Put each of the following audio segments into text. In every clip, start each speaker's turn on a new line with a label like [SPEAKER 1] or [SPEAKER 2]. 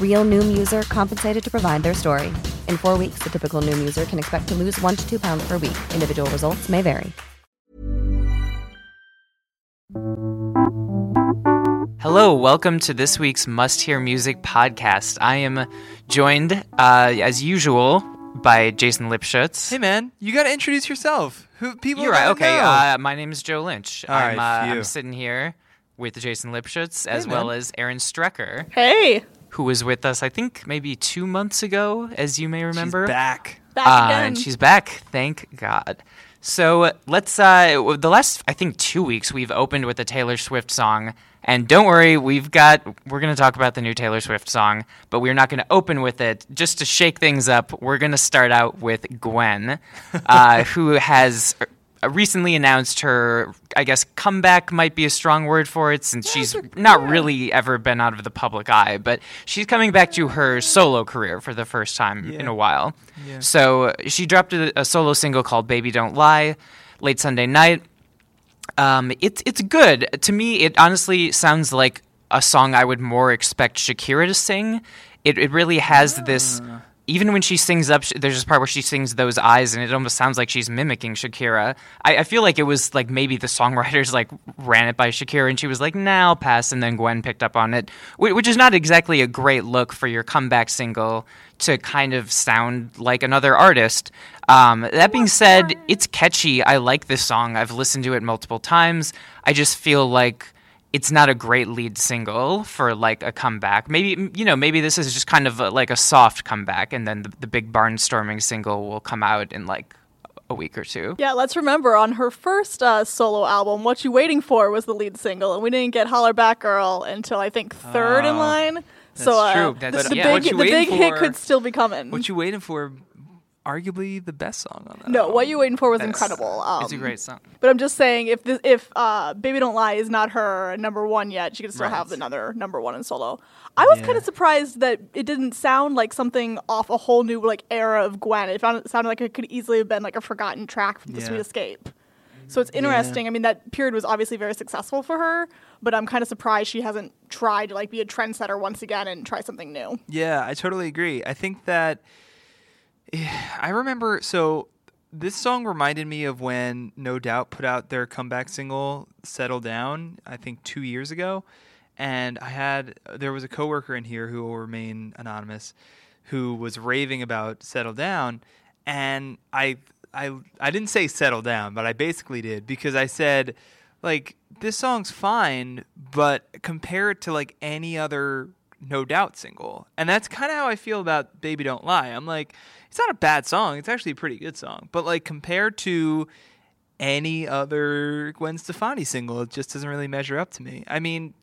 [SPEAKER 1] Real Noom user compensated to provide their story. In four weeks, the typical Noom user can expect to lose one to two pounds per week. Individual results may vary.
[SPEAKER 2] Hello, welcome to this week's Must Hear Music podcast. I am joined, uh, as usual, by Jason Lipschutz.
[SPEAKER 3] Hey man, you got to introduce yourself. Who people?
[SPEAKER 2] You're right. Okay,
[SPEAKER 3] know.
[SPEAKER 2] uh, my name is Joe Lynch.
[SPEAKER 3] All
[SPEAKER 2] I'm,
[SPEAKER 3] right,
[SPEAKER 2] uh. I'm sitting here with Jason Lipschutz as
[SPEAKER 3] man.
[SPEAKER 2] well as Aaron Strecker,
[SPEAKER 4] Hey,
[SPEAKER 2] who was with us, I think, maybe two months ago, as you may remember.
[SPEAKER 3] She's back.
[SPEAKER 4] back
[SPEAKER 2] Uh,
[SPEAKER 4] again.
[SPEAKER 2] and she's back, thank God. So let's. Uh, the last, I think, two weeks we've opened with a Taylor Swift song, and don't worry, we've got. We're going to talk about the new Taylor Swift song, but we're not going to open with it. Just to shake things up, we're going to start out with Gwen, uh, who has. Uh, Recently announced her, I guess, comeback might be a strong word for it since she's not really ever been out of the public eye, but she's coming back to her solo career for the first time in a while. So she dropped a, a solo single called "Baby Don't Lie" late Sunday night. Um, it's it's good to me. It honestly sounds like a song I would more expect Shakira to sing. It it really has this. Even when she sings up, there's this part where she sings those eyes, and it almost sounds like she's mimicking Shakira. I, I feel like it was like maybe the songwriters like ran it by Shakira, and she was like, "Now nah, pass," and then Gwen picked up on it, which is not exactly a great look for your comeback single to kind of sound like another artist. Um, that being said, it's catchy. I like this song. I've listened to it multiple times. I just feel like it's not a great lead single for like a comeback. Maybe you know, maybe this is just kind of a, like a soft comeback, and then the, the big barnstorming single will come out in like a week or two.
[SPEAKER 4] yeah, let's remember on her first uh, solo album, "What You Waiting For" was the lead single, and we didn't get "Hollaback Girl" until I think third in
[SPEAKER 3] Oh,
[SPEAKER 4] line. so uh,
[SPEAKER 3] true.
[SPEAKER 4] the-
[SPEAKER 2] That's-
[SPEAKER 4] the,
[SPEAKER 2] yeah.
[SPEAKER 4] Big the
[SPEAKER 3] Waiting
[SPEAKER 4] big hit could still be coming.
[SPEAKER 3] What you waiting for? Arguably the best song on that.
[SPEAKER 4] no,
[SPEAKER 3] album.
[SPEAKER 4] "What You Waiting For" was
[SPEAKER 2] That's-
[SPEAKER 4] incredible. Um,
[SPEAKER 2] It's a great song.
[SPEAKER 4] But I'm just saying, if this, if uh, "Baby Don't Lie" is not her number one yet, she can still
[SPEAKER 3] Right.
[SPEAKER 4] have another number one in solo. I was kind of surprised that it didn't sound like something off a whole new like era of Gwen. It, found, it sounded like it could easily have been like a forgotten track from The
[SPEAKER 3] Yeah.
[SPEAKER 4] Sweet Escape. So it's interesting. I mean, that period was obviously very successful for her, but I'm kind of surprised she hasn't tried to like be a trendsetter once again and try something new.
[SPEAKER 3] Yeah, I totally agree. I think that I remember so this song reminded me of when No Doubt put out their comeback single Settle Down, I think 2 years ago, and I had there was a coworker in here who will remain anonymous who was raving about Settle Down and I I I didn't say settle down, but I basically did because I said like this song's fine, but compare it to like any other No Doubt single. And that's kind of how I feel about Baby Don't Lie. I'm like it's not a bad song. It's actually a pretty good song. But like compared to any other Gwen Stefani single, it just doesn't really measure up to me. I mean,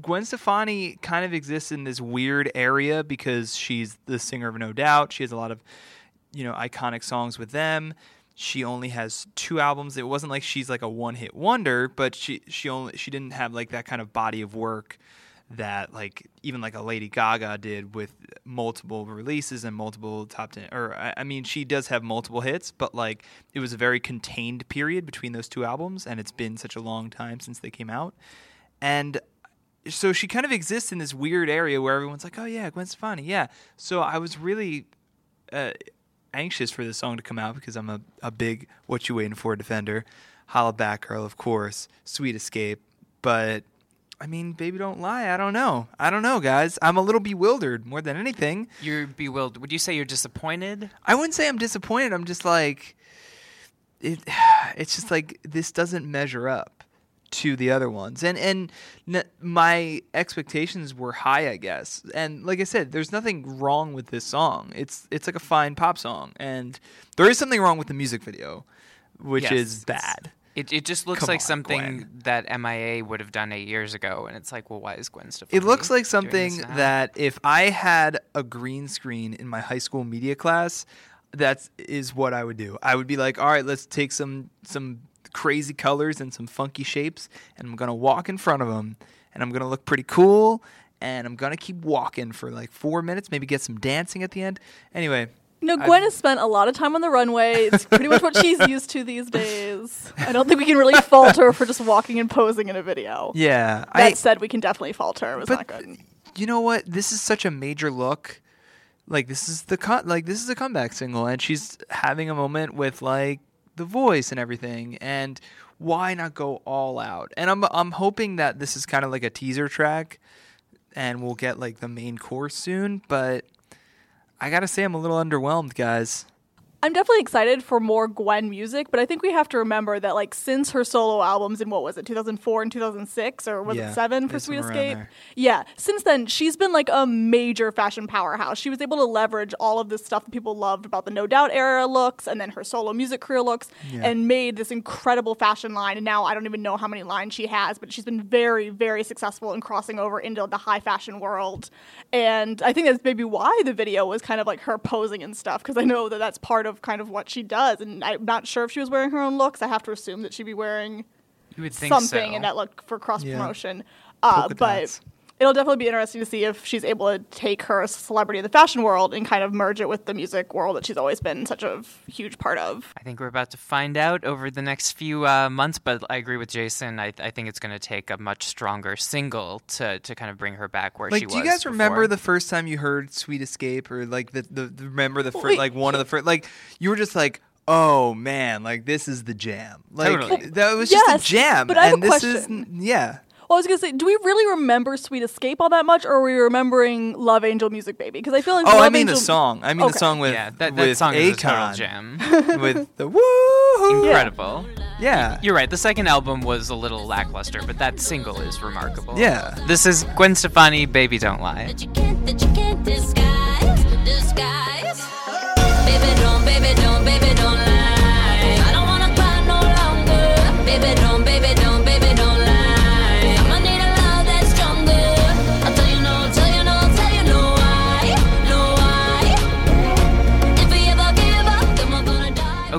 [SPEAKER 3] Gwen Stefani kind of exists in this weird area because she's the singer of No Doubt. She has a lot of, you know, iconic songs with them. She only has two albums. It wasn't like she's like a one-hit wonder, but she she only she didn't have like that kind of body of work that like even like a Lady Gaga did with multiple releases and multiple top 10 or I, mean she does have multiple hits but like it was a very contained period between those two albums and it's been such a long time since they came out and so she kind of exists in this weird area where everyone's like, "Oh yeah, Gwen Stefani, yeah." So I was really uh, anxious for this song to come out because I'm a, a big "What You Waiting For" defender. Hollaback Girl, of course, Sweet Escape, but I mean, Baby Don't Lie. I don't know. I don't know, guys. I'm a little bewildered more than anything.
[SPEAKER 2] You're bewildered. Would you say you're disappointed?
[SPEAKER 3] I wouldn't say I'm disappointed. I'm just like, it it's just like this doesn't measure up to the other ones and and n- my expectations were high i guess and like i said there's nothing wrong with this song it's it's like a fine pop song and there is something wrong with the music video which
[SPEAKER 2] Yes,
[SPEAKER 3] is bad
[SPEAKER 2] It, it just looks
[SPEAKER 3] Come
[SPEAKER 2] like
[SPEAKER 3] on,
[SPEAKER 2] something
[SPEAKER 3] Gwen.
[SPEAKER 2] that MIA would have done eight years ago, and it's like, well, why is Gwen Stefani?
[SPEAKER 3] It looks like
[SPEAKER 2] doing
[SPEAKER 3] something
[SPEAKER 2] this now?
[SPEAKER 3] that if I had a green screen in my high school media class, that is what I would do. I would be like, all right, let's take some some crazy colors and some funky shapes, and I'm gonna walk in front of them, and I'm gonna look pretty cool, and I'm gonna keep walking for like four minutes, maybe get some dancing at the end. Anyway,
[SPEAKER 4] You know, Gwen has spent a lot of time on the runway. It's pretty much what she's used to these days. I don't think we can really fault her for just walking and posing in a video.
[SPEAKER 3] yeah,
[SPEAKER 4] That
[SPEAKER 3] I,
[SPEAKER 4] said, we can definitely fault her. It was not good.
[SPEAKER 3] you know what? This is such a major look. Like this is the co- like this is a comeback single, and she's having a moment with like the voice and everything. And why not go all out? And I'm I'm hoping that this is kind of like a teaser track, and we'll get like the main course soon. But I gotta say, I'm a little underwhelmed, guys.
[SPEAKER 4] I'm definitely excited for more Gwen music, but I think we have to remember that like since her solo albums in what was it, 2004 and 2006 or was
[SPEAKER 3] Yeah,
[SPEAKER 4] it 7 for Sweet Escape? Yeah, since then she's been like a major fashion powerhouse. She was able to leverage all of this stuff that people loved about the No Doubt era looks and then her solo music career looks and made this incredible fashion line and now I don't even know how many lines she has, but she's been very very successful in crossing over into the high fashion world. And I think that's maybe why the video was kind of like her posing and stuff because I know that that's part of kind of what she does and I'm not sure if she was wearing her own looks. I have to assume that she'd be wearing
[SPEAKER 2] You would think
[SPEAKER 4] something
[SPEAKER 2] so.
[SPEAKER 4] in that look for cross
[SPEAKER 3] Yeah.
[SPEAKER 4] promotion. Uh, but
[SPEAKER 3] dots.
[SPEAKER 4] It'll definitely be interesting to see if she's able to take her celebrity in the fashion world and kind of merge it with the music world that she's always been such a huge part of.
[SPEAKER 2] I think we're about to find out over the next few uh, months, but I agree with Jason. I, I think it's going to take a much stronger single to, to kind of bring her back where she was.
[SPEAKER 3] do you guys remember the first time you heard "Sweet Escape" or like the the, the remember the first like one of the first like you were just like, oh man, like this is the jam. Like
[SPEAKER 2] Totally.
[SPEAKER 3] that was
[SPEAKER 4] Yes,
[SPEAKER 3] just a jam.
[SPEAKER 4] but I have
[SPEAKER 3] and
[SPEAKER 4] a
[SPEAKER 3] this
[SPEAKER 4] question.
[SPEAKER 3] is yeah.
[SPEAKER 4] Well, I was gonna say, do we really remember "Sweet Escape" all that much, or are we remembering "Love Angel" music, baby? Because I feel like
[SPEAKER 3] Oh,
[SPEAKER 4] Love
[SPEAKER 3] I mean
[SPEAKER 4] Angel-
[SPEAKER 3] the song. I mean
[SPEAKER 4] Okay.
[SPEAKER 3] the song with
[SPEAKER 2] Yeah, that, that
[SPEAKER 3] with
[SPEAKER 2] song is a total
[SPEAKER 3] Akon
[SPEAKER 2] gem.
[SPEAKER 3] with the woo.
[SPEAKER 2] Incredible.
[SPEAKER 3] Yeah.
[SPEAKER 2] You're right. The second album was a little lackluster, but that single is remarkable.
[SPEAKER 3] Yeah.
[SPEAKER 2] This is Gwen Stefani, Baby Don't Lie.
[SPEAKER 5] that you can't, that you can't disguise, disguise.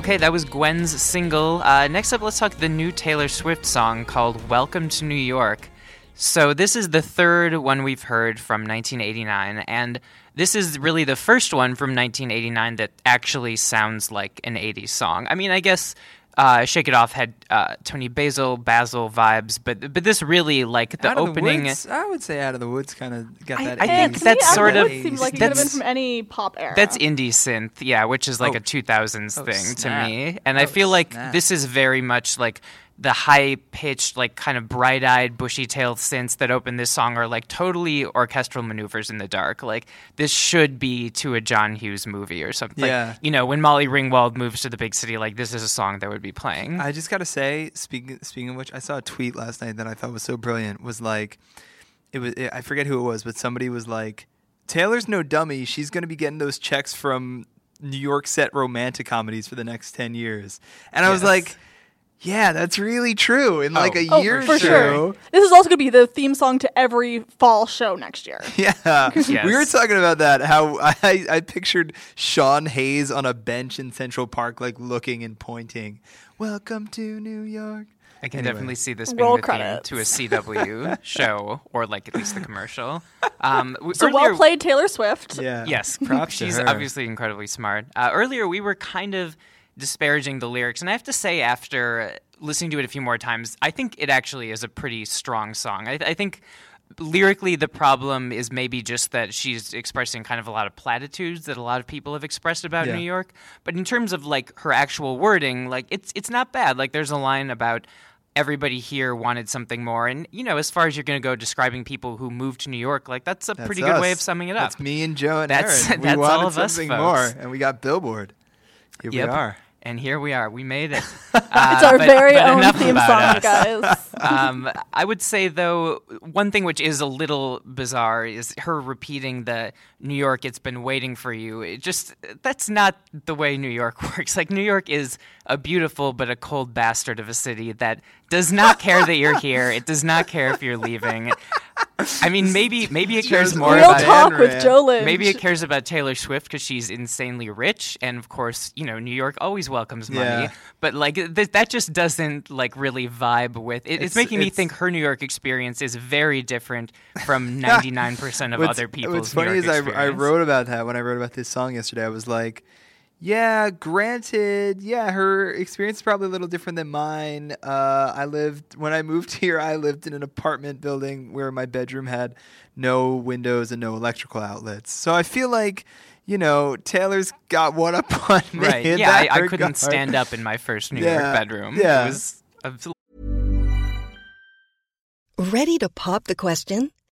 [SPEAKER 2] Okay, that was Gwen's single. Uh, next up, let's talk the new Taylor Swift song called Welcome to New York. So, this is the third one we've heard from 1989, and this is really the first one from 1989 that actually sounds like an 80s song. I mean, I guess uh, Shake It Off had uh, Toni Basil, Basil vibes, but but this really, like, the
[SPEAKER 3] out of
[SPEAKER 2] opening.
[SPEAKER 3] the woods, I would say out of the woods kind of got
[SPEAKER 2] I-
[SPEAKER 3] that.
[SPEAKER 2] I
[SPEAKER 4] Yeah,
[SPEAKER 2] think
[SPEAKER 3] 80s
[SPEAKER 2] that's
[SPEAKER 4] me,
[SPEAKER 2] sort of-
[SPEAKER 4] seems like it could have been
[SPEAKER 2] that's-
[SPEAKER 4] from any pop era.
[SPEAKER 2] That's indie synth, yeah, which is like
[SPEAKER 3] Oh.
[SPEAKER 2] a 2000s
[SPEAKER 3] Oh,
[SPEAKER 2] thing
[SPEAKER 3] snap.
[SPEAKER 2] to me. And I
[SPEAKER 3] Oh,
[SPEAKER 2] feel like
[SPEAKER 3] snap.
[SPEAKER 2] this is very much like the high pitched, like kind of bright eyed, bushy tailed synths that open this song are like totally orchestral maneuvers in the dark. Like this should be to a John Hughes movie or something. Like,
[SPEAKER 3] Yeah.
[SPEAKER 2] you know, when Molly Ringwald moves to the big city, like this is a song that would be playing.
[SPEAKER 3] I just gotta say, speaking speaking of which, I saw a tweet last night that I thought was so brilliant. Was like, it was I forget who it was, but somebody was like, Taylor's no dummy. She's gonna be getting those checks from New York set romantic comedies for the next ten years. And I was like, yeah, that's really true. In like
[SPEAKER 2] Oh.
[SPEAKER 3] a
[SPEAKER 4] Oh,
[SPEAKER 3] year
[SPEAKER 4] for
[SPEAKER 3] or
[SPEAKER 4] sure. This is also going to be the theme song to every fall show next year.
[SPEAKER 3] Yeah,
[SPEAKER 2] Yes.
[SPEAKER 3] we were talking about that. How I, I pictured Sean Hayes on a bench in Central Park, like looking and pointing. Welcome to New York.
[SPEAKER 2] I can
[SPEAKER 3] Anyway.
[SPEAKER 2] definitely see this
[SPEAKER 4] Roll
[SPEAKER 2] being the theme to a CW show, or like at least the commercial. Um, w-
[SPEAKER 4] So
[SPEAKER 2] earlier-
[SPEAKER 4] well played, Taylor Swift.
[SPEAKER 3] Yeah.
[SPEAKER 2] Yes,
[SPEAKER 3] Props to
[SPEAKER 2] she's
[SPEAKER 3] her.
[SPEAKER 2] obviously incredibly smart. Uh, earlier, we were kind of disparaging the lyrics, and I have to say, after listening to it a few more times, I think it actually is a pretty strong song. I, I think lyrically, the problem is maybe just that she's expressing kind of a lot of platitudes that a lot of people have expressed about
[SPEAKER 3] Yeah.
[SPEAKER 2] New York. But in terms of like her actual wording, like it's it's not bad. Like there's a line about everybody here wanted something more and you know as far as you're going to go describing people who moved to new york like that's a
[SPEAKER 3] That's
[SPEAKER 2] pretty good way of summing it up
[SPEAKER 3] That's me and Joe and
[SPEAKER 2] That's-
[SPEAKER 3] Aaron. We
[SPEAKER 2] that's
[SPEAKER 3] wanted
[SPEAKER 2] all of us,
[SPEAKER 3] something
[SPEAKER 2] folks.
[SPEAKER 3] more, and we got Billboard. Here
[SPEAKER 2] Yep.
[SPEAKER 3] we are.
[SPEAKER 2] And here we are. We made it.
[SPEAKER 4] It's
[SPEAKER 2] Uh,
[SPEAKER 4] our
[SPEAKER 2] but-
[SPEAKER 4] very
[SPEAKER 2] but
[SPEAKER 4] own theme song,
[SPEAKER 2] us.
[SPEAKER 4] guys.
[SPEAKER 2] um, I would say though, one thing which is a little bizarre is her repeating the "New York, it's been waiting for you." It just that's not the way New York works. Like New York is a beautiful but a cold bastard of a city that does not care that you're here. It does not care if you're leaving. I mean, maybe maybe it cares
[SPEAKER 3] Just
[SPEAKER 2] more
[SPEAKER 4] Real
[SPEAKER 2] about
[SPEAKER 4] talk
[SPEAKER 3] Ayn
[SPEAKER 4] with
[SPEAKER 3] Rand.
[SPEAKER 4] Joe Lynch.
[SPEAKER 2] Maybe it cares about Taylor Swift because she's insanely rich, and of course, you know, New York always welcomes money.
[SPEAKER 3] Yeah.
[SPEAKER 2] But like th- that just doesn't like really vibe with it. It's,
[SPEAKER 3] It's-
[SPEAKER 2] making me think her New York experience is very different from ninety nine percent of other people's.
[SPEAKER 3] What's
[SPEAKER 2] New
[SPEAKER 3] funny
[SPEAKER 2] York
[SPEAKER 3] is I, I wrote about that when I wrote about this song yesterday. I was like, yeah, granted, yeah, her experience is probably a little different than mine. Uh, I lived when I moved here. I lived in an apartment building where my bedroom had no windows and no electrical outlets. So I feel like, you know, Taylor's got one up on me.
[SPEAKER 2] Right? Yeah, I, I couldn't stand up in my first New
[SPEAKER 3] Yeah,
[SPEAKER 2] York bedroom.
[SPEAKER 3] yeah.
[SPEAKER 2] It was a
[SPEAKER 6] Ready to pop the question?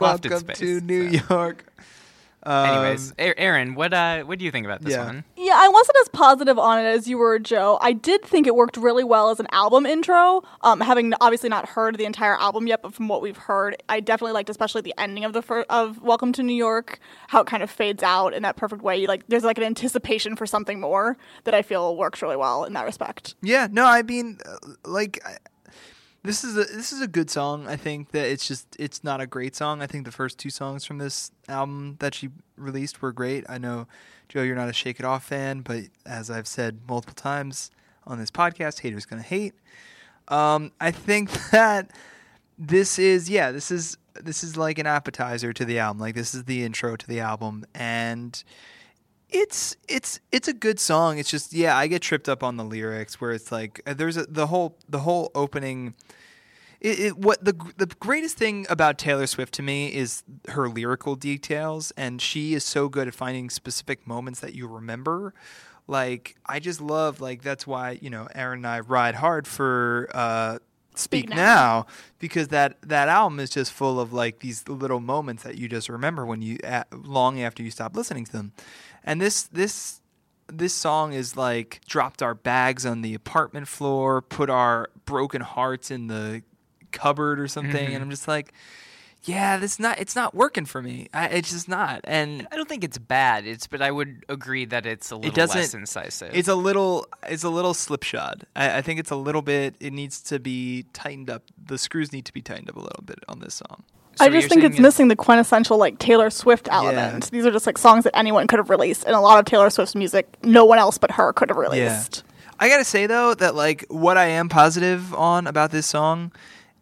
[SPEAKER 2] Lofted
[SPEAKER 3] Welcome
[SPEAKER 2] space,
[SPEAKER 3] to New
[SPEAKER 2] so.
[SPEAKER 3] York. Um,
[SPEAKER 2] Anyways, Aaron, what uh, what do you think about this
[SPEAKER 3] yeah.
[SPEAKER 2] one?
[SPEAKER 4] Yeah, I wasn't as positive on it as you were, Joe. I did think it worked really well as an album intro. Um, having obviously not heard the entire album yet, but from what we've heard, I definitely liked, especially the ending of the fir- of Welcome to New York, how it kind of fades out in that perfect way. You like, there's like an anticipation for something more that I feel works really well in that respect.
[SPEAKER 3] Yeah, no, I mean, uh, like, I, this is a this is a good song. I think that it's just it's not a great song. I think the first two songs from this album that she released were great. I know, Joe, you're not a Shake It Off fan, but as I've said multiple times on this podcast, haters gonna hate. Um, I think that this is yeah, this is this is like an appetizer to the album. Like this is the intro to the album, and it's it's it's a good song. It's just yeah, I get tripped up on the lyrics where it's like uh, there's a, the whole the whole opening. It, it what the the greatest thing about Taylor Swift to me is her lyrical details, and she is so good at finding specific moments that you remember. Like I just love like that's why you know Aaron and I ride hard for uh, Speak,
[SPEAKER 4] Speak
[SPEAKER 3] now.
[SPEAKER 4] Now.
[SPEAKER 3] because that that album is just full of like these little moments that you just remember when you a long after you stop listening to them, and this this this song is like dropped our bags on the apartment floor, put our broken hearts in the cupboard or something, and mm-hmm. I'm just like, yeah, this not it's not working for me. I, it's just not, and
[SPEAKER 2] I don't think it's bad. It's but I would agree that it's a little
[SPEAKER 3] doesn't-
[SPEAKER 2] less incisive.
[SPEAKER 3] it's a little it's a little slipshod. I, I think it's a little bit. It needs to be tightened up. The screws need to be tightened up a little bit on this song.
[SPEAKER 2] So
[SPEAKER 4] I just think it's missing the quintessential like Taylor Swift element. These are just like songs that anyone could have released, and a lot of Taylor Swift's music, no one else but her could have released.
[SPEAKER 3] I gotta say though that like what I am positive on about this song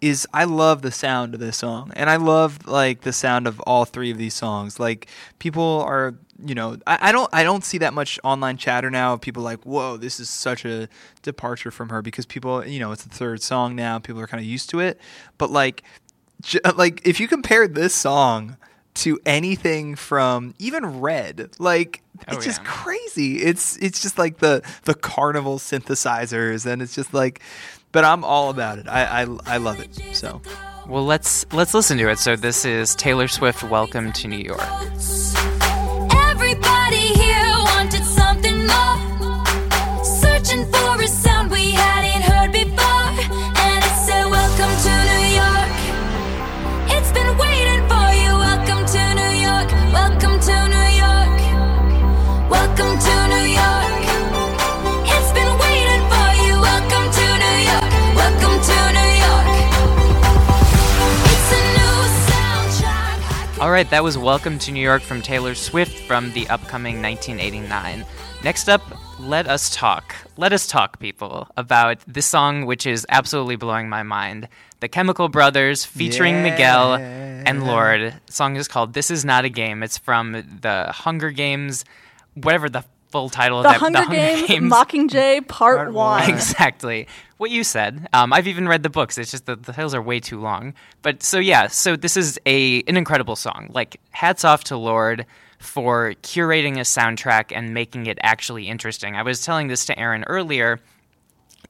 [SPEAKER 3] is I love the sound of this song, and I love like the sound of all three of these songs. Like people are, you know, I, I don't I don't see that much online chatter now. of People like, whoa, this is such a departure from her because people, you know, it's the third song now. People are kind of used to it, but like, like if you compare this song to anything from even Red, like
[SPEAKER 2] Oh,
[SPEAKER 3] it's just
[SPEAKER 2] yeah.
[SPEAKER 3] crazy. It's it's just like the the carnival synthesizers, and it's just like, but I'm all about it. I I, I love it. So
[SPEAKER 2] well, let's let's listen to it. So this is Taylor Swift. Welcome to New York.
[SPEAKER 5] Everybody here
[SPEAKER 2] right, that was Welcome to New York from Taylor Swift from the upcoming 1989. Next up, let us talk. Let us talk, people, about this song, which is absolutely blowing my mind. The Chemical Brothers featuring Miguel and Lorde. The song is called This Is Not a Game. It's from the Hunger Games, whatever the full title
[SPEAKER 4] The
[SPEAKER 2] of that
[SPEAKER 4] Hunger, Games, Mockingjay Part, One.
[SPEAKER 2] exactly what you said. Um, I've even read the books. It's just that the titles are way too long. But so yeah, so this is a an incredible song. Like hats off to Lorde for curating a soundtrack and making it actually interesting. I was telling this to Aaron earlier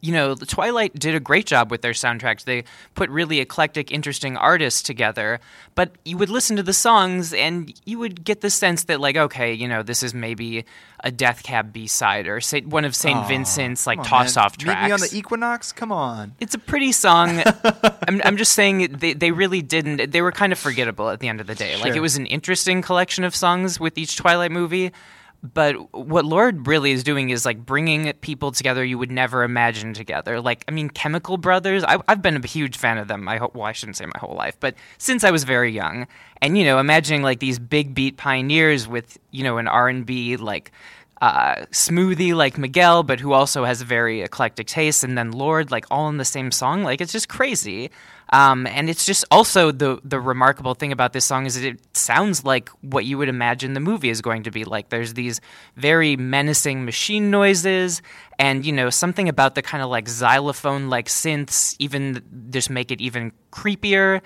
[SPEAKER 2] you know, Twilight did a great job with their soundtracks. They put really eclectic, interesting artists together. But you would listen to the songs and you would get the sense that, like, okay, you know, this is maybe a Death Cab B side or say, one of St. Vincent's, like, toss off tracks.
[SPEAKER 3] Meet me on the Equinox. Come on.
[SPEAKER 2] It's a pretty song. I'm, I'm just saying they, they really didn't. They were kind of forgettable at the end of the day. Like, it was an interesting collection of songs with each Twilight movie. But what Lorde really is doing is like bringing people together you would never imagine together. Like, I mean, Chemical Brothers. I, I've been a huge fan of them. My whole, well, I shouldn't say my whole life, but since I was very young, and you know, imagining like these big beat pioneers with you know an R and B like uh, smoothie like Miguel, but who also has a very eclectic taste, and then Lorde, like all in the same song. Like it's just crazy. Um, and it's just also the the remarkable thing about this song is that it sounds like what you would imagine the movie is going to be like. There's these very menacing machine noises, and you know something about the kind of like xylophone like synths, even just make it even creepier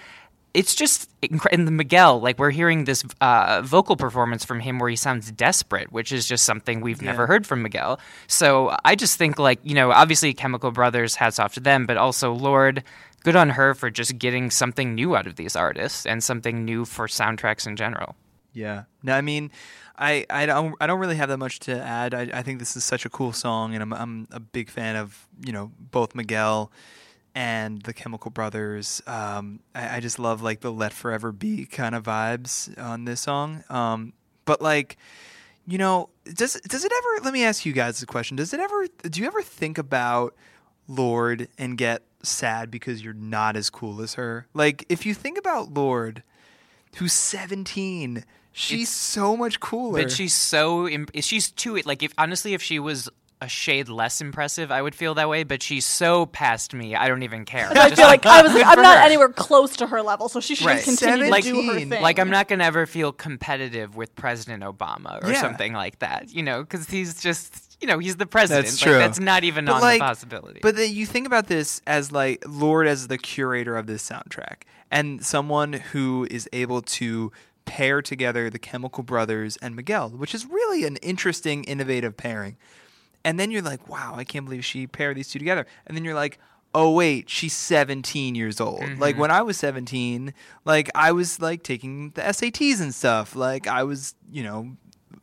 [SPEAKER 2] it's just in the Miguel, like we're hearing this uh, vocal performance from him where he sounds desperate, which is just something we've never heard from Miguel. So I just think, like you know, obviously Chemical Brothers, hats off to them, but also Lorde, good on her for just getting something new out of these artists and something new for soundtracks in general.
[SPEAKER 3] Yeah. No, I mean, I, I don't I don't really have that much to add. I, I think this is such a cool song, and I'm I'm a big fan of you know both Miguel and the Chemical Brothers. Um, I, I just love like the "Let Forever Be" kind of vibes on this song. Um, but like, you know, does does it ever? Let me ask you guys a question. Does it ever? Do you ever think about Lorde and get sad because you're not as cool as her? Like, if you think about Lorde, who's 17, she's so much cooler.
[SPEAKER 2] But she's so Im- she's too it like if honestly if she was a shade less impressive, I would feel that way. But she's so past me, I don't even care.
[SPEAKER 4] I feel like I was, like, I'm not
[SPEAKER 3] her.
[SPEAKER 4] anywhere close to her level, so she should
[SPEAKER 3] Right.
[SPEAKER 4] continue
[SPEAKER 3] Like-
[SPEAKER 4] to do her thing.
[SPEAKER 2] Like I'm not gonna ever feel competitive with President Obama or
[SPEAKER 3] Yeah.
[SPEAKER 2] something like that, you know, because he's just, you know, he's the president.
[SPEAKER 3] That's
[SPEAKER 2] Like,
[SPEAKER 3] true.
[SPEAKER 2] that's not even
[SPEAKER 3] But,
[SPEAKER 2] on
[SPEAKER 3] like-
[SPEAKER 2] the possibility.
[SPEAKER 3] But then you think about this as like Lorde as the curator of this soundtrack and someone who is able to pair together the Chemical Brothers and Miguel, which is really an interesting, innovative pairing. And then you're like, wow, I can't believe she paired these two together. And then you're like, oh wait, she's 17 years old. Like mm-hmm. when I was 17, like I was like taking the SATs and stuff. Like I was, you know,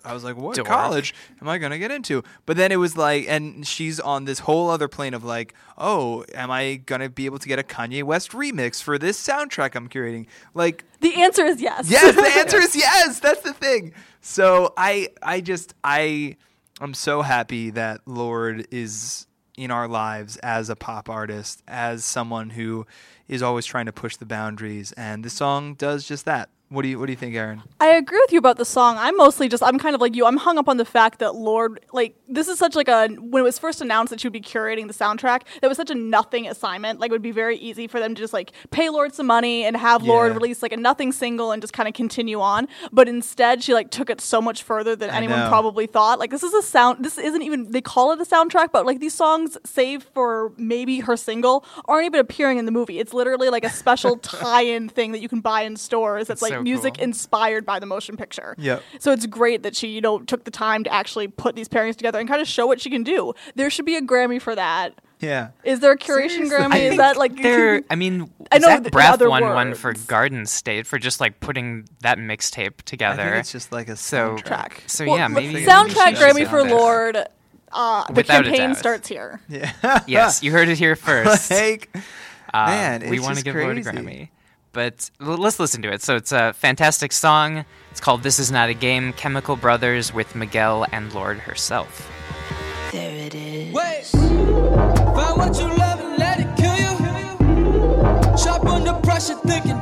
[SPEAKER 3] I was like, what
[SPEAKER 2] Dork.
[SPEAKER 3] college am I going to get into? But then it was like, and she's on this whole other plane of like, oh, am I going to be able to get a Kanye West remix for this soundtrack I'm curating? Like,
[SPEAKER 4] the answer is yes.
[SPEAKER 3] yes, the answer is yes. That's the thing. So I, I just, I, I'm so happy that Lorde is in our lives as a pop artist, as someone who is always trying to push the boundaries, and this song does just that. What do you, what do you think, Aaron?
[SPEAKER 4] I agree with you about the song. I'm mostly just I'm kind of like you. I'm hung up on the fact that Lorde like this is such like a when it was first announced that she would be curating the soundtrack, that was such a nothing assignment. Like it would be very easy for them to just like pay Lorde some money and have
[SPEAKER 3] Lorde
[SPEAKER 4] release like a nothing single and just kind of continue on. But instead she like took it so much further than
[SPEAKER 3] I
[SPEAKER 4] anyone
[SPEAKER 3] know.
[SPEAKER 4] probably thought. Like this is a sound this isn't even they call it a soundtrack, but like these songs save for maybe her single aren't even appearing in the movie. It's literally like a special tie-in thing that you can buy in stores that's
[SPEAKER 2] That's
[SPEAKER 4] like
[SPEAKER 2] so
[SPEAKER 4] music
[SPEAKER 2] cool.
[SPEAKER 4] inspired by the motion picture.
[SPEAKER 3] Yeah.
[SPEAKER 4] So it's great that she, you know, took the time to actually put these pairings together and kind of show what she can do. There should be a Grammy for that.
[SPEAKER 3] Yeah.
[SPEAKER 4] Is there a curation
[SPEAKER 3] Seriously.
[SPEAKER 4] Grammy?
[SPEAKER 3] I
[SPEAKER 4] Is that like
[SPEAKER 2] there, I mean,
[SPEAKER 4] I know
[SPEAKER 2] Zach
[SPEAKER 4] that
[SPEAKER 2] Braff
[SPEAKER 4] other
[SPEAKER 2] won one for. Garden State for just like putting that mixtape
[SPEAKER 3] I
[SPEAKER 2] together.
[SPEAKER 3] think it's just like a
[SPEAKER 2] So-
[SPEAKER 3] soundtrack.
[SPEAKER 4] track?
[SPEAKER 2] So,
[SPEAKER 4] Well,
[SPEAKER 2] yeah, maybe-
[SPEAKER 4] soundtrack Grammy for
[SPEAKER 3] sound it.
[SPEAKER 4] Lorde. Uh, the
[SPEAKER 2] Without
[SPEAKER 4] campaign starts here.
[SPEAKER 3] Yeah.
[SPEAKER 2] yes, you heard it here first.
[SPEAKER 3] like,
[SPEAKER 2] Uh,
[SPEAKER 3] man,
[SPEAKER 2] we want to
[SPEAKER 3] just
[SPEAKER 2] give Lorde a. Grammy. But l- let's listen to it. So it's a fantastic song. It's called "This Is Not a Game." Chemical Brothers with Miguel and Lorde herself. There it is.
[SPEAKER 7] Wait, find what you love and let it kill you. Sharp under pressure, thinking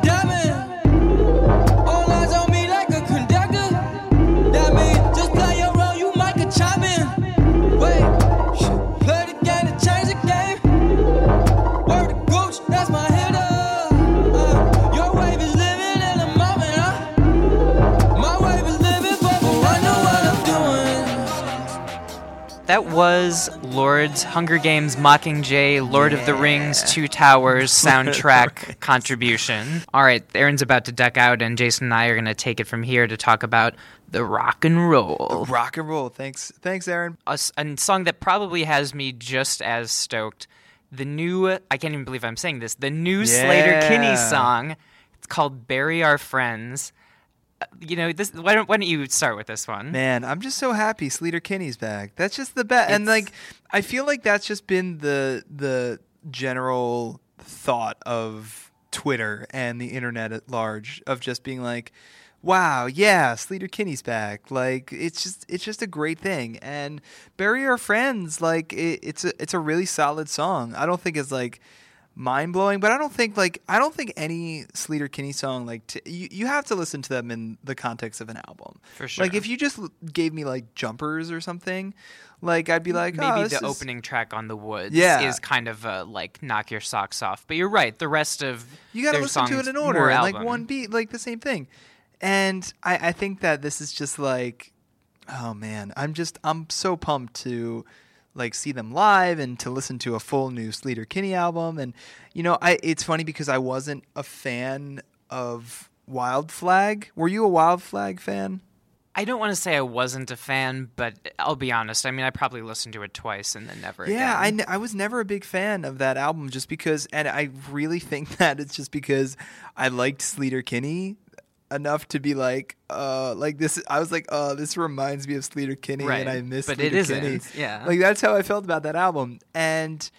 [SPEAKER 2] Lorde's Hunger Games Mockingjay Lord of the Rings Two Towers soundtrack contribution. All right, Aaron's about to duck out, and Jason and I are going to take it from here to talk about the rock and roll.
[SPEAKER 3] Rock and roll. Thanks, thanks, Aaron.
[SPEAKER 2] A song that probably has me just as stoked. The new, I can't even believe I'm saying this, the new Sleater Kinney song. It's called Bury Our Friends. You know, this. Why don't, why don't you start with this one?
[SPEAKER 3] Man, I'm just so happy Sleater Kinney's back. That's just the best. And like, I feel like that's just been the the general thought of Twitter and the internet at large of just being like, wow, yeah, Sleater Kinney's back. Like, it's just it's just a great thing. And Bury Our Friends, like, it, it's a it's a really solid song. I don't think it's like mind blowing, but I don't think like I don't think any Sleater Kinney song like t- you you have to listen to them in the context of an album.
[SPEAKER 2] For sure.
[SPEAKER 3] Like if you just l- gave me like jumpers or something, like I'd be like,
[SPEAKER 2] Maybe
[SPEAKER 3] oh,
[SPEAKER 2] the
[SPEAKER 3] is-
[SPEAKER 2] opening track on the woods
[SPEAKER 3] Yeah.
[SPEAKER 2] is kind of a like knock your socks off. But you're right. The rest of
[SPEAKER 3] You got to listen to it in order, and, like one beat, like the same thing. And I, I think that this is just like, oh man, I'm just I'm so pumped to like see them live and to listen to a full new Sleater Kinney album. And you know, I it's funny because I wasn't a fan of Wild Flag. Were you a Wild Flag fan?
[SPEAKER 2] I don't want to say I wasn't a fan, but I'll be honest. I mean, I probably listened to it twice and then never
[SPEAKER 3] Yeah, I,
[SPEAKER 2] again.
[SPEAKER 3] n- I was never a big fan of that album just because, and I really think that it's just because I liked Sleater Kinney enough to be like, uh, like this. I was like, oh, this reminds me of Sleater Kinney,
[SPEAKER 2] Right,
[SPEAKER 3] and I miss
[SPEAKER 2] but
[SPEAKER 3] Sleater
[SPEAKER 2] it
[SPEAKER 3] Kinney.
[SPEAKER 2] yeah.
[SPEAKER 3] like that's how I felt about that album, and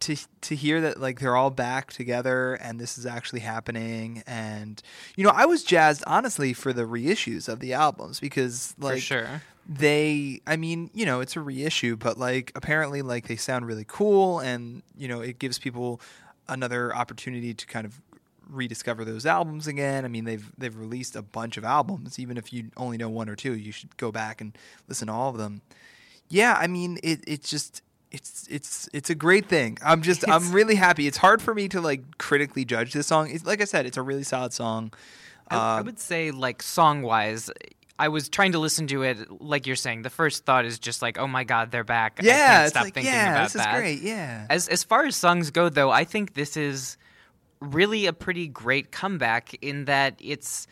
[SPEAKER 3] to to hear that like they're all back together and this is actually happening, and you know, I was jazzed honestly for the reissues of the albums because like
[SPEAKER 2] For sure.
[SPEAKER 3] they i mean you know it's a reissue but like apparently like they sound really cool and you know it gives people another opportunity to kind of rediscover those albums again. I mean they've they've released a bunch of albums. Even if you only know one or two you should go back and listen to all of them. Yeah i mean it it's just it's it's it's a great thing. I'm just i'm really happy. It's hard for me to like critically judge this song. It's, like i said it's a really solid song.
[SPEAKER 2] I, I
[SPEAKER 3] Um,
[SPEAKER 2] would say, like song wise, I was trying to listen to it. Like you're saying, the first thought is just like, "Oh my God, they're back!" I
[SPEAKER 3] yeah it's
[SPEAKER 2] stop
[SPEAKER 3] like
[SPEAKER 2] thinking
[SPEAKER 3] yeah
[SPEAKER 2] about
[SPEAKER 3] this is great yeah.
[SPEAKER 2] As as far as songs go, though, I think this is really a pretty great comeback in that it's.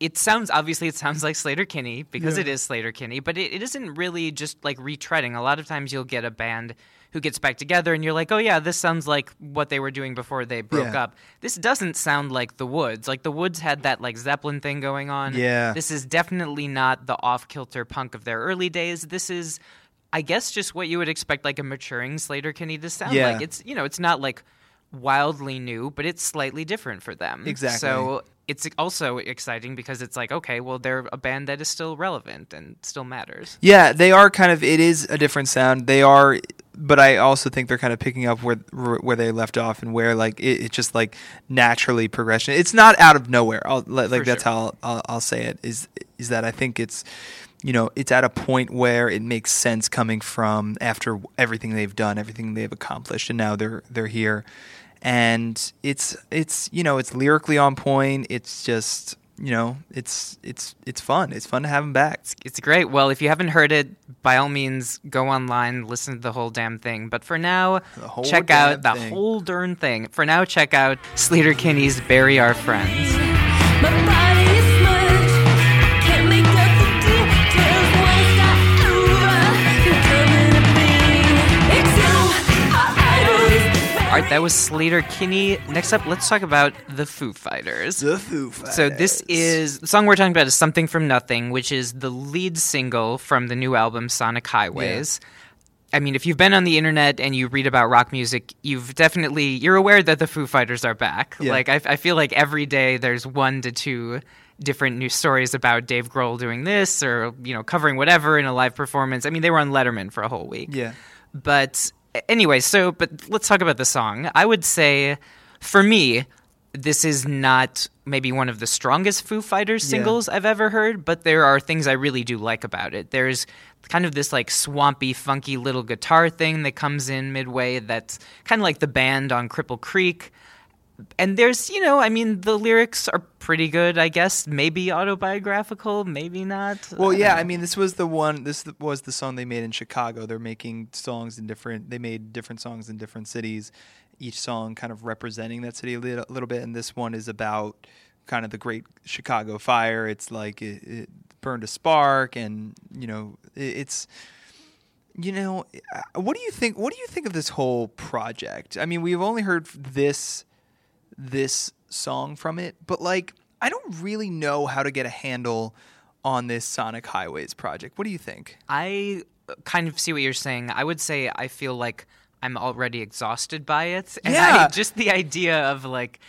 [SPEAKER 2] It sounds obviously it sounds like Sleater Kinney because it is Sleater Kinney, but it, it isn't really just like retreading. A lot of times you'll get a band who gets back together and you're like, oh yeah, this sounds like what they were doing before they broke
[SPEAKER 3] Yeah.
[SPEAKER 2] up. This doesn't sound like the Woods. Like the Woods had that like Zeppelin thing going on.
[SPEAKER 3] Yeah.
[SPEAKER 2] This is definitely not the off kilter punk of their early days. This is I guess just what you would expect like a maturing Sleater Kinney to sound
[SPEAKER 3] Yeah.
[SPEAKER 2] like. It's you know, it's not like wildly new, but it's slightly different for them.
[SPEAKER 3] Exactly.
[SPEAKER 2] So it's also exciting because it's like, okay, well they're a band that is still relevant and still matters.
[SPEAKER 3] Yeah, they are kind of. It is a different sound. They are, but I also think they're kind of picking up where where they left off and where like it, it's just like naturally progression. It's not out of nowhere. I'll, like
[SPEAKER 2] For
[SPEAKER 3] that's
[SPEAKER 2] sure.
[SPEAKER 3] how I'll, I'll, I'll say it. Is is that I think it's. You know, it's at a point where it makes sense coming from after everything they've done, everything they've accomplished, and now they're they're here, and it's it's you know it's lyrically on point. It's just you know it's it's it's fun. It's fun to have them back.
[SPEAKER 2] It's great. Well, if you haven't heard it, by all means, go online, listen to the whole damn thing. But for now, check
[SPEAKER 3] damn
[SPEAKER 2] out the
[SPEAKER 3] thing.
[SPEAKER 2] whole darn thing. For now, check out Sleater Kinney's "Bury Our Friends." All right, that was Sleater Kinney. Next up, let's talk about the Foo Fighters.
[SPEAKER 3] The Foo Fighters.
[SPEAKER 2] So this is the song we're talking about is "Something from Nothing," which is the lead single from the new album Sonic Highways. I mean, if you've been on the internet and you read about rock music, you've definitely you're aware that the Foo Fighters are back.
[SPEAKER 3] Yeah.
[SPEAKER 2] Like I, I feel like every day there's one to two different news stories about Dave Grohl doing this or you know covering whatever in a live performance. I mean, they were on Letterman for a whole week.
[SPEAKER 3] Yeah.
[SPEAKER 2] But anyway, so but let's talk about the song. I would say for me this is not maybe one of the strongest Foo Fighters
[SPEAKER 3] Yeah.
[SPEAKER 2] singles I've ever heard, but there are things I really do like about it. There's kind of this like swampy, funky little guitar thing that comes in midway that's kind of like the band on Cripple Creek. And there's, you know, I mean, the lyrics are pretty good, I guess. Maybe autobiographical, maybe not.
[SPEAKER 3] Well, yeah. I mean, this was the one. This was the song they made in Chicago. They're making songs in different. They made different songs in different cities. Each song kind of representing that city a little, little bit. And this one is about kind of the Great Chicago Fire. It's like it, it burned a spark, and you know, it, it's. You know, uh, what do you think? What do you think of this whole project? I mean, we've only heard this this song from it, but like I don't really know how to get a handle on this Sonic Highways project. What do you think?
[SPEAKER 2] I kind of see what you're saying. I would say I feel like I'm already exhausted by it. And
[SPEAKER 3] Yeah.
[SPEAKER 2] I, just the idea of like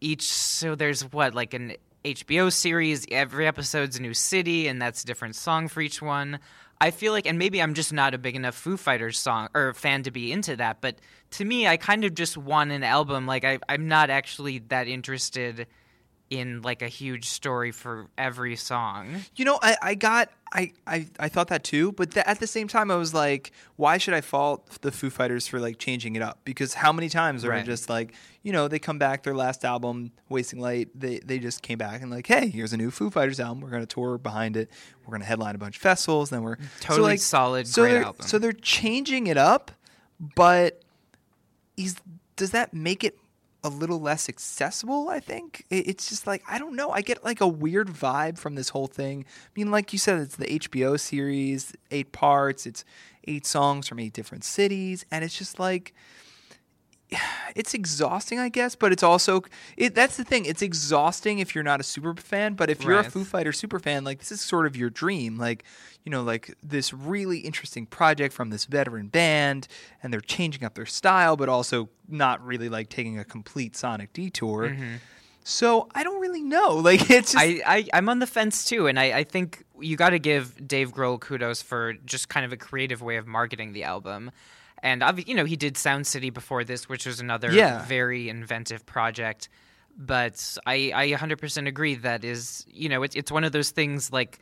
[SPEAKER 2] each so there's what like an HBO series, every episode's a new city and that's a different song for each one. I feel like and maybe I'm just not a big enough Foo Fighters song or fan to be into that, but to me I kind of just want an album like I I'm not actually that interested in like a huge story for every song.
[SPEAKER 3] You know, I, I got I, I I thought that too, but th- at the same time I was like, why should I fault the Foo Fighters for like changing it up? Because how many times are
[SPEAKER 2] Right.
[SPEAKER 3] just like, you know, they come back their last album, Wasting Light, they they just came back and like, hey, here's a new Foo Fighters album. We're gonna tour behind it. We're gonna headline a bunch of festivals. Then we're so,
[SPEAKER 2] Totally
[SPEAKER 3] like,
[SPEAKER 2] solid,
[SPEAKER 3] so
[SPEAKER 2] great
[SPEAKER 3] they're-
[SPEAKER 2] album.
[SPEAKER 3] So they're changing it up, but is does that make it a little less accessible i think. It's just like i don't know. I get like a weird vibe from this whole thing. I mean like you said it's the hbo series eight parts it's eight songs from eight different cities and it's just like it's exhausting i guess but it's also it, that's the thing it's exhausting if you're not a super fan but if you're a foo fighter super fan like this is sort of your dream like you know like this really interesting project from this veteran band and they're changing up their style but also not really like taking a complete sonic detour. Mm-hmm. So i don't really know like it's just
[SPEAKER 2] I, I I'm on the fence too, and I, I think you got to give Dave Grohl kudos for just kind of a creative way of marketing the album. And you know he did Sound City before this, which was another
[SPEAKER 3] Yeah.
[SPEAKER 2] very inventive project. But I I 100% agree that is you know it's it's one of those things like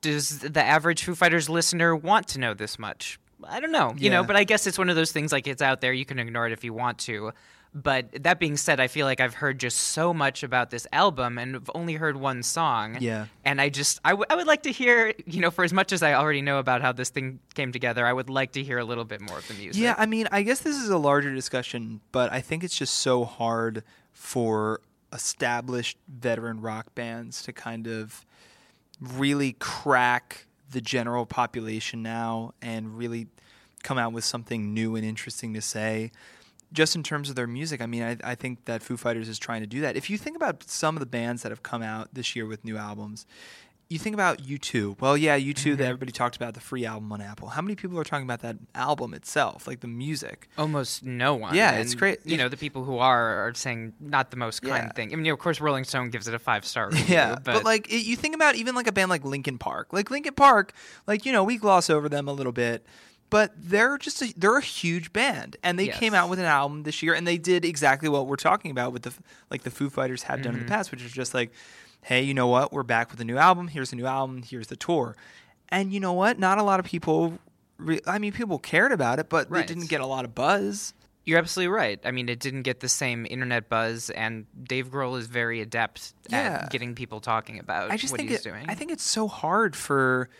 [SPEAKER 2] does the average Foo Fighters listener want to know this much? I don't know, you know, but I guess it's one of those things like it's out there. You can ignore it if you want to. But that being said, I feel like I've heard just so much about this album and I've only heard one song.
[SPEAKER 3] Yeah.
[SPEAKER 2] And I just, I, w- I would like to hear, you know, for as much as I already know about how this thing came together, I would like to hear a little bit more of the music.
[SPEAKER 3] Yeah, I mean, I guess this is a larger discussion, but I think it's just so hard for established veteran rock bands to kind of really crack the general population now and really come out with something new and interesting to say. Just in terms of their music, I mean, I, I think that Foo Fighters is trying to do that. If you think about some of the bands that have come out this year with new albums, you think about U2. Well, yeah, U2 that mm-hmm. everybody talked about the free album on Apple. How many people are talking about that album itself, like the music?
[SPEAKER 2] Almost no one.
[SPEAKER 3] Yeah, it's great.
[SPEAKER 2] You know, the people who are are saying not the most kind
[SPEAKER 3] Yeah.
[SPEAKER 2] thing. I mean, you know, of course, Rolling Stone gives it a five star review.
[SPEAKER 3] Yeah,
[SPEAKER 2] but,
[SPEAKER 3] but, like it, you think about even like a band like Linkin Park. Like Linkin Park, like you know, we gloss over them a little bit, but they're just a, they're a huge band, and they
[SPEAKER 2] Yes.
[SPEAKER 3] came out with an album this year, and they did exactly what we're talking about with the like the Foo Fighters had done in
[SPEAKER 2] Mm-hmm.
[SPEAKER 3] the past, which is just like, hey, you know what, we're back with a new album. Here's a new album. Here's the tour, and you know what, not a lot of people. Re- I mean, people cared about it, but
[SPEAKER 2] Right.
[SPEAKER 3] they didn't get a lot of buzz.
[SPEAKER 2] You're absolutely right. I mean, it didn't get the same internet buzz, and Dave Grohl is very adept
[SPEAKER 3] Yeah.
[SPEAKER 2] at getting people talking about
[SPEAKER 3] I just
[SPEAKER 2] what
[SPEAKER 3] think
[SPEAKER 2] he's
[SPEAKER 3] it,
[SPEAKER 2] doing.
[SPEAKER 3] I think it's so hard for,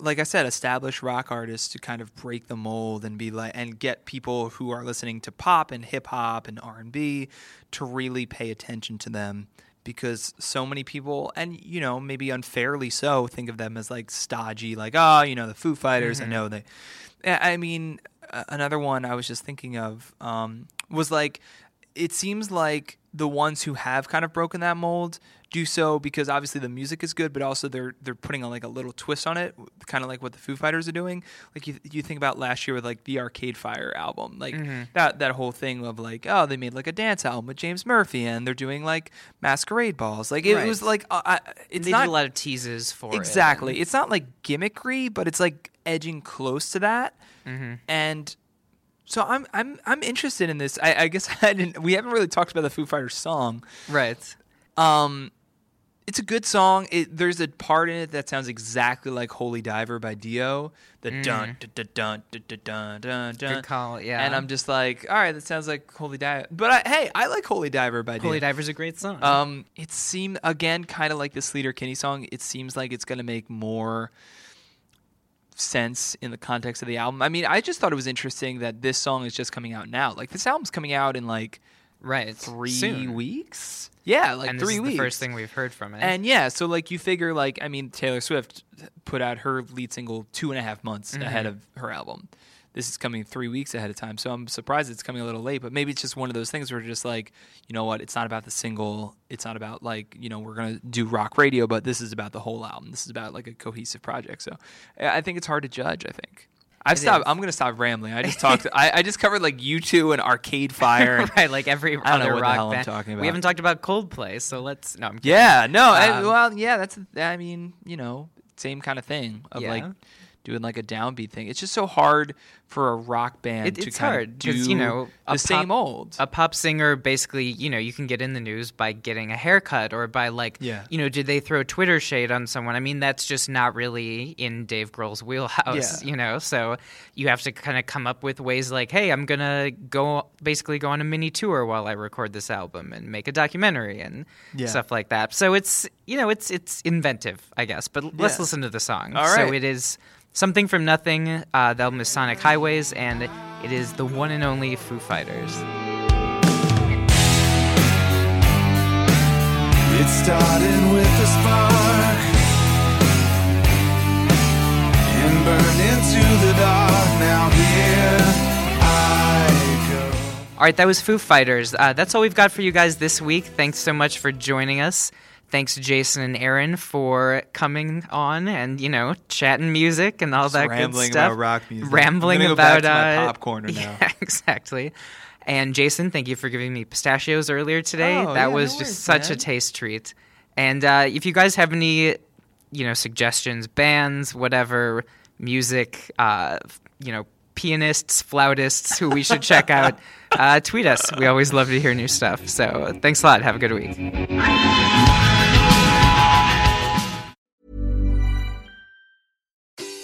[SPEAKER 3] like I said, established rock artists to kind of break the mold and be like, and get people who are listening to pop and hip hop and R and B to really pay attention to them because so many people, and you know, maybe unfairly so, think of them as like stodgy, like oh, you know, the Foo Fighters. I know they. I I mean, another one I was just thinking of um, was like, it seems like the ones who have kind of broken that mold do so because obviously the music is good, but also they're they're putting on like a little twist on it, kind of like what the Foo Fighters are doing. Like you, you think about last year with like the Arcade Fire album, like that that whole thing of like oh they made like a dance album with James Murphy and they're doing like masquerade balls. Like it
[SPEAKER 2] Right.
[SPEAKER 3] was like uh, I, it's
[SPEAKER 2] they
[SPEAKER 3] not
[SPEAKER 2] did a lot of teases for it.
[SPEAKER 3] exactly. It's not like gimmickry, but it's like edging close to that.
[SPEAKER 2] Mm-hmm.
[SPEAKER 3] And so I'm I'm I'm interested in this. I, I guess I didn't. We haven't really talked about the Foo Fighters song,
[SPEAKER 2] right?
[SPEAKER 3] Um, it's a good song. It, there's a part in it that sounds exactly like "Holy Diver" by Dio. The mm. dun dun dun dun dun dun dun.
[SPEAKER 2] Good call, yeah.
[SPEAKER 3] And I'm just like, all right, that sounds like "Holy Diver." But I, hey, I like "Holy Diver" by Holy Dio.
[SPEAKER 2] "Holy Diver's a great song.
[SPEAKER 3] Um, it seemed again kind of like this Sleater Kinney song. It seems like it's gonna make more sense in the context of the album. I mean, I just thought it was interesting that this song is just coming out now. Like this album's coming out in like
[SPEAKER 2] right.
[SPEAKER 3] three
[SPEAKER 2] Soon.
[SPEAKER 3] weeks. Yeah, like
[SPEAKER 2] and
[SPEAKER 3] three
[SPEAKER 2] this is
[SPEAKER 3] weeks.
[SPEAKER 2] the first thing we've heard from it.
[SPEAKER 3] And yeah, so like you figure like I mean Taylor Swift put out her lead single two and a half months
[SPEAKER 2] Mm-hmm.
[SPEAKER 3] ahead of her album. This is coming three weeks ahead of time, so I'm surprised it's coming a little late. But maybe it's just one of those things where just like you know what, it's not about the single. It's not about like you know we're gonna do rock radio, but this is about the whole album. This is about like a cohesive project. So I I think it's hard to judge. I think. I've stopped.
[SPEAKER 2] is.
[SPEAKER 3] I'm gonna stop rambling. I just talked. I, I just covered like U two and Arcade Fire. and-
[SPEAKER 2] right, like every
[SPEAKER 3] I don't know
[SPEAKER 2] other
[SPEAKER 3] what the
[SPEAKER 2] rock
[SPEAKER 3] hell I'm
[SPEAKER 2] band.
[SPEAKER 3] talking
[SPEAKER 2] We haven't talked about Coldplay, so let's. No, I'm kidding.
[SPEAKER 3] Yeah, no, I,
[SPEAKER 2] Um,
[SPEAKER 3] well, yeah, that's. I mean, you know, same kind of thing of like
[SPEAKER 2] Yeah.
[SPEAKER 3] Doing like a downbeat thing. It's just so hard for a rock band
[SPEAKER 2] It-
[SPEAKER 3] to
[SPEAKER 2] it's
[SPEAKER 3] kind
[SPEAKER 2] hard
[SPEAKER 3] of do
[SPEAKER 2] you know
[SPEAKER 3] the
[SPEAKER 2] a
[SPEAKER 3] same old.
[SPEAKER 2] A pop singer, basically, you know, you can get in the news by getting a haircut or by like,
[SPEAKER 3] Yeah.
[SPEAKER 2] you know, did they throw Twitter shade on someone? I mean, that's just not really in Dave Grohl's wheelhouse,
[SPEAKER 3] Yeah.
[SPEAKER 2] you know. So you have to kind of come up with ways like, hey, I'm gonna go basically go on a mini tour while I record this album and make a documentary and
[SPEAKER 3] Yeah.
[SPEAKER 2] stuff like that. So it's you know, it's it's inventive, I guess. But let's listen to the song.
[SPEAKER 3] All
[SPEAKER 2] So it is. Something from Nothing. Uh, the album is Sonic Highways, and it is the one and only Foo Fighters.
[SPEAKER 7] It started with a spark and burned into the dark. Now here I go.
[SPEAKER 2] All right, that was Foo Fighters. Uh, that's all we've got for you guys this week. Thanks so much for joining us. Thanks, to Jason and Aaron, for coming on and you know chatting music and all
[SPEAKER 3] Just
[SPEAKER 2] that
[SPEAKER 3] rambling
[SPEAKER 2] good stuff.
[SPEAKER 3] about rock music.
[SPEAKER 2] Rambling about
[SPEAKER 3] back to my
[SPEAKER 2] uh,
[SPEAKER 3] pop corner now.
[SPEAKER 2] Yeah, exactly. And Jason, thank you for giving me pistachios earlier today.
[SPEAKER 3] Oh,
[SPEAKER 2] that
[SPEAKER 3] yeah,
[SPEAKER 2] was
[SPEAKER 3] no
[SPEAKER 2] just
[SPEAKER 3] worries,
[SPEAKER 2] such
[SPEAKER 3] man.
[SPEAKER 2] a taste treat. And uh, if you guys have any, you know, suggestions, bands, whatever, music, uh, you know, pianists, flautists who we should check out, uh, tweet us. We always love to hear new stuff. So thanks a lot. Have a good week.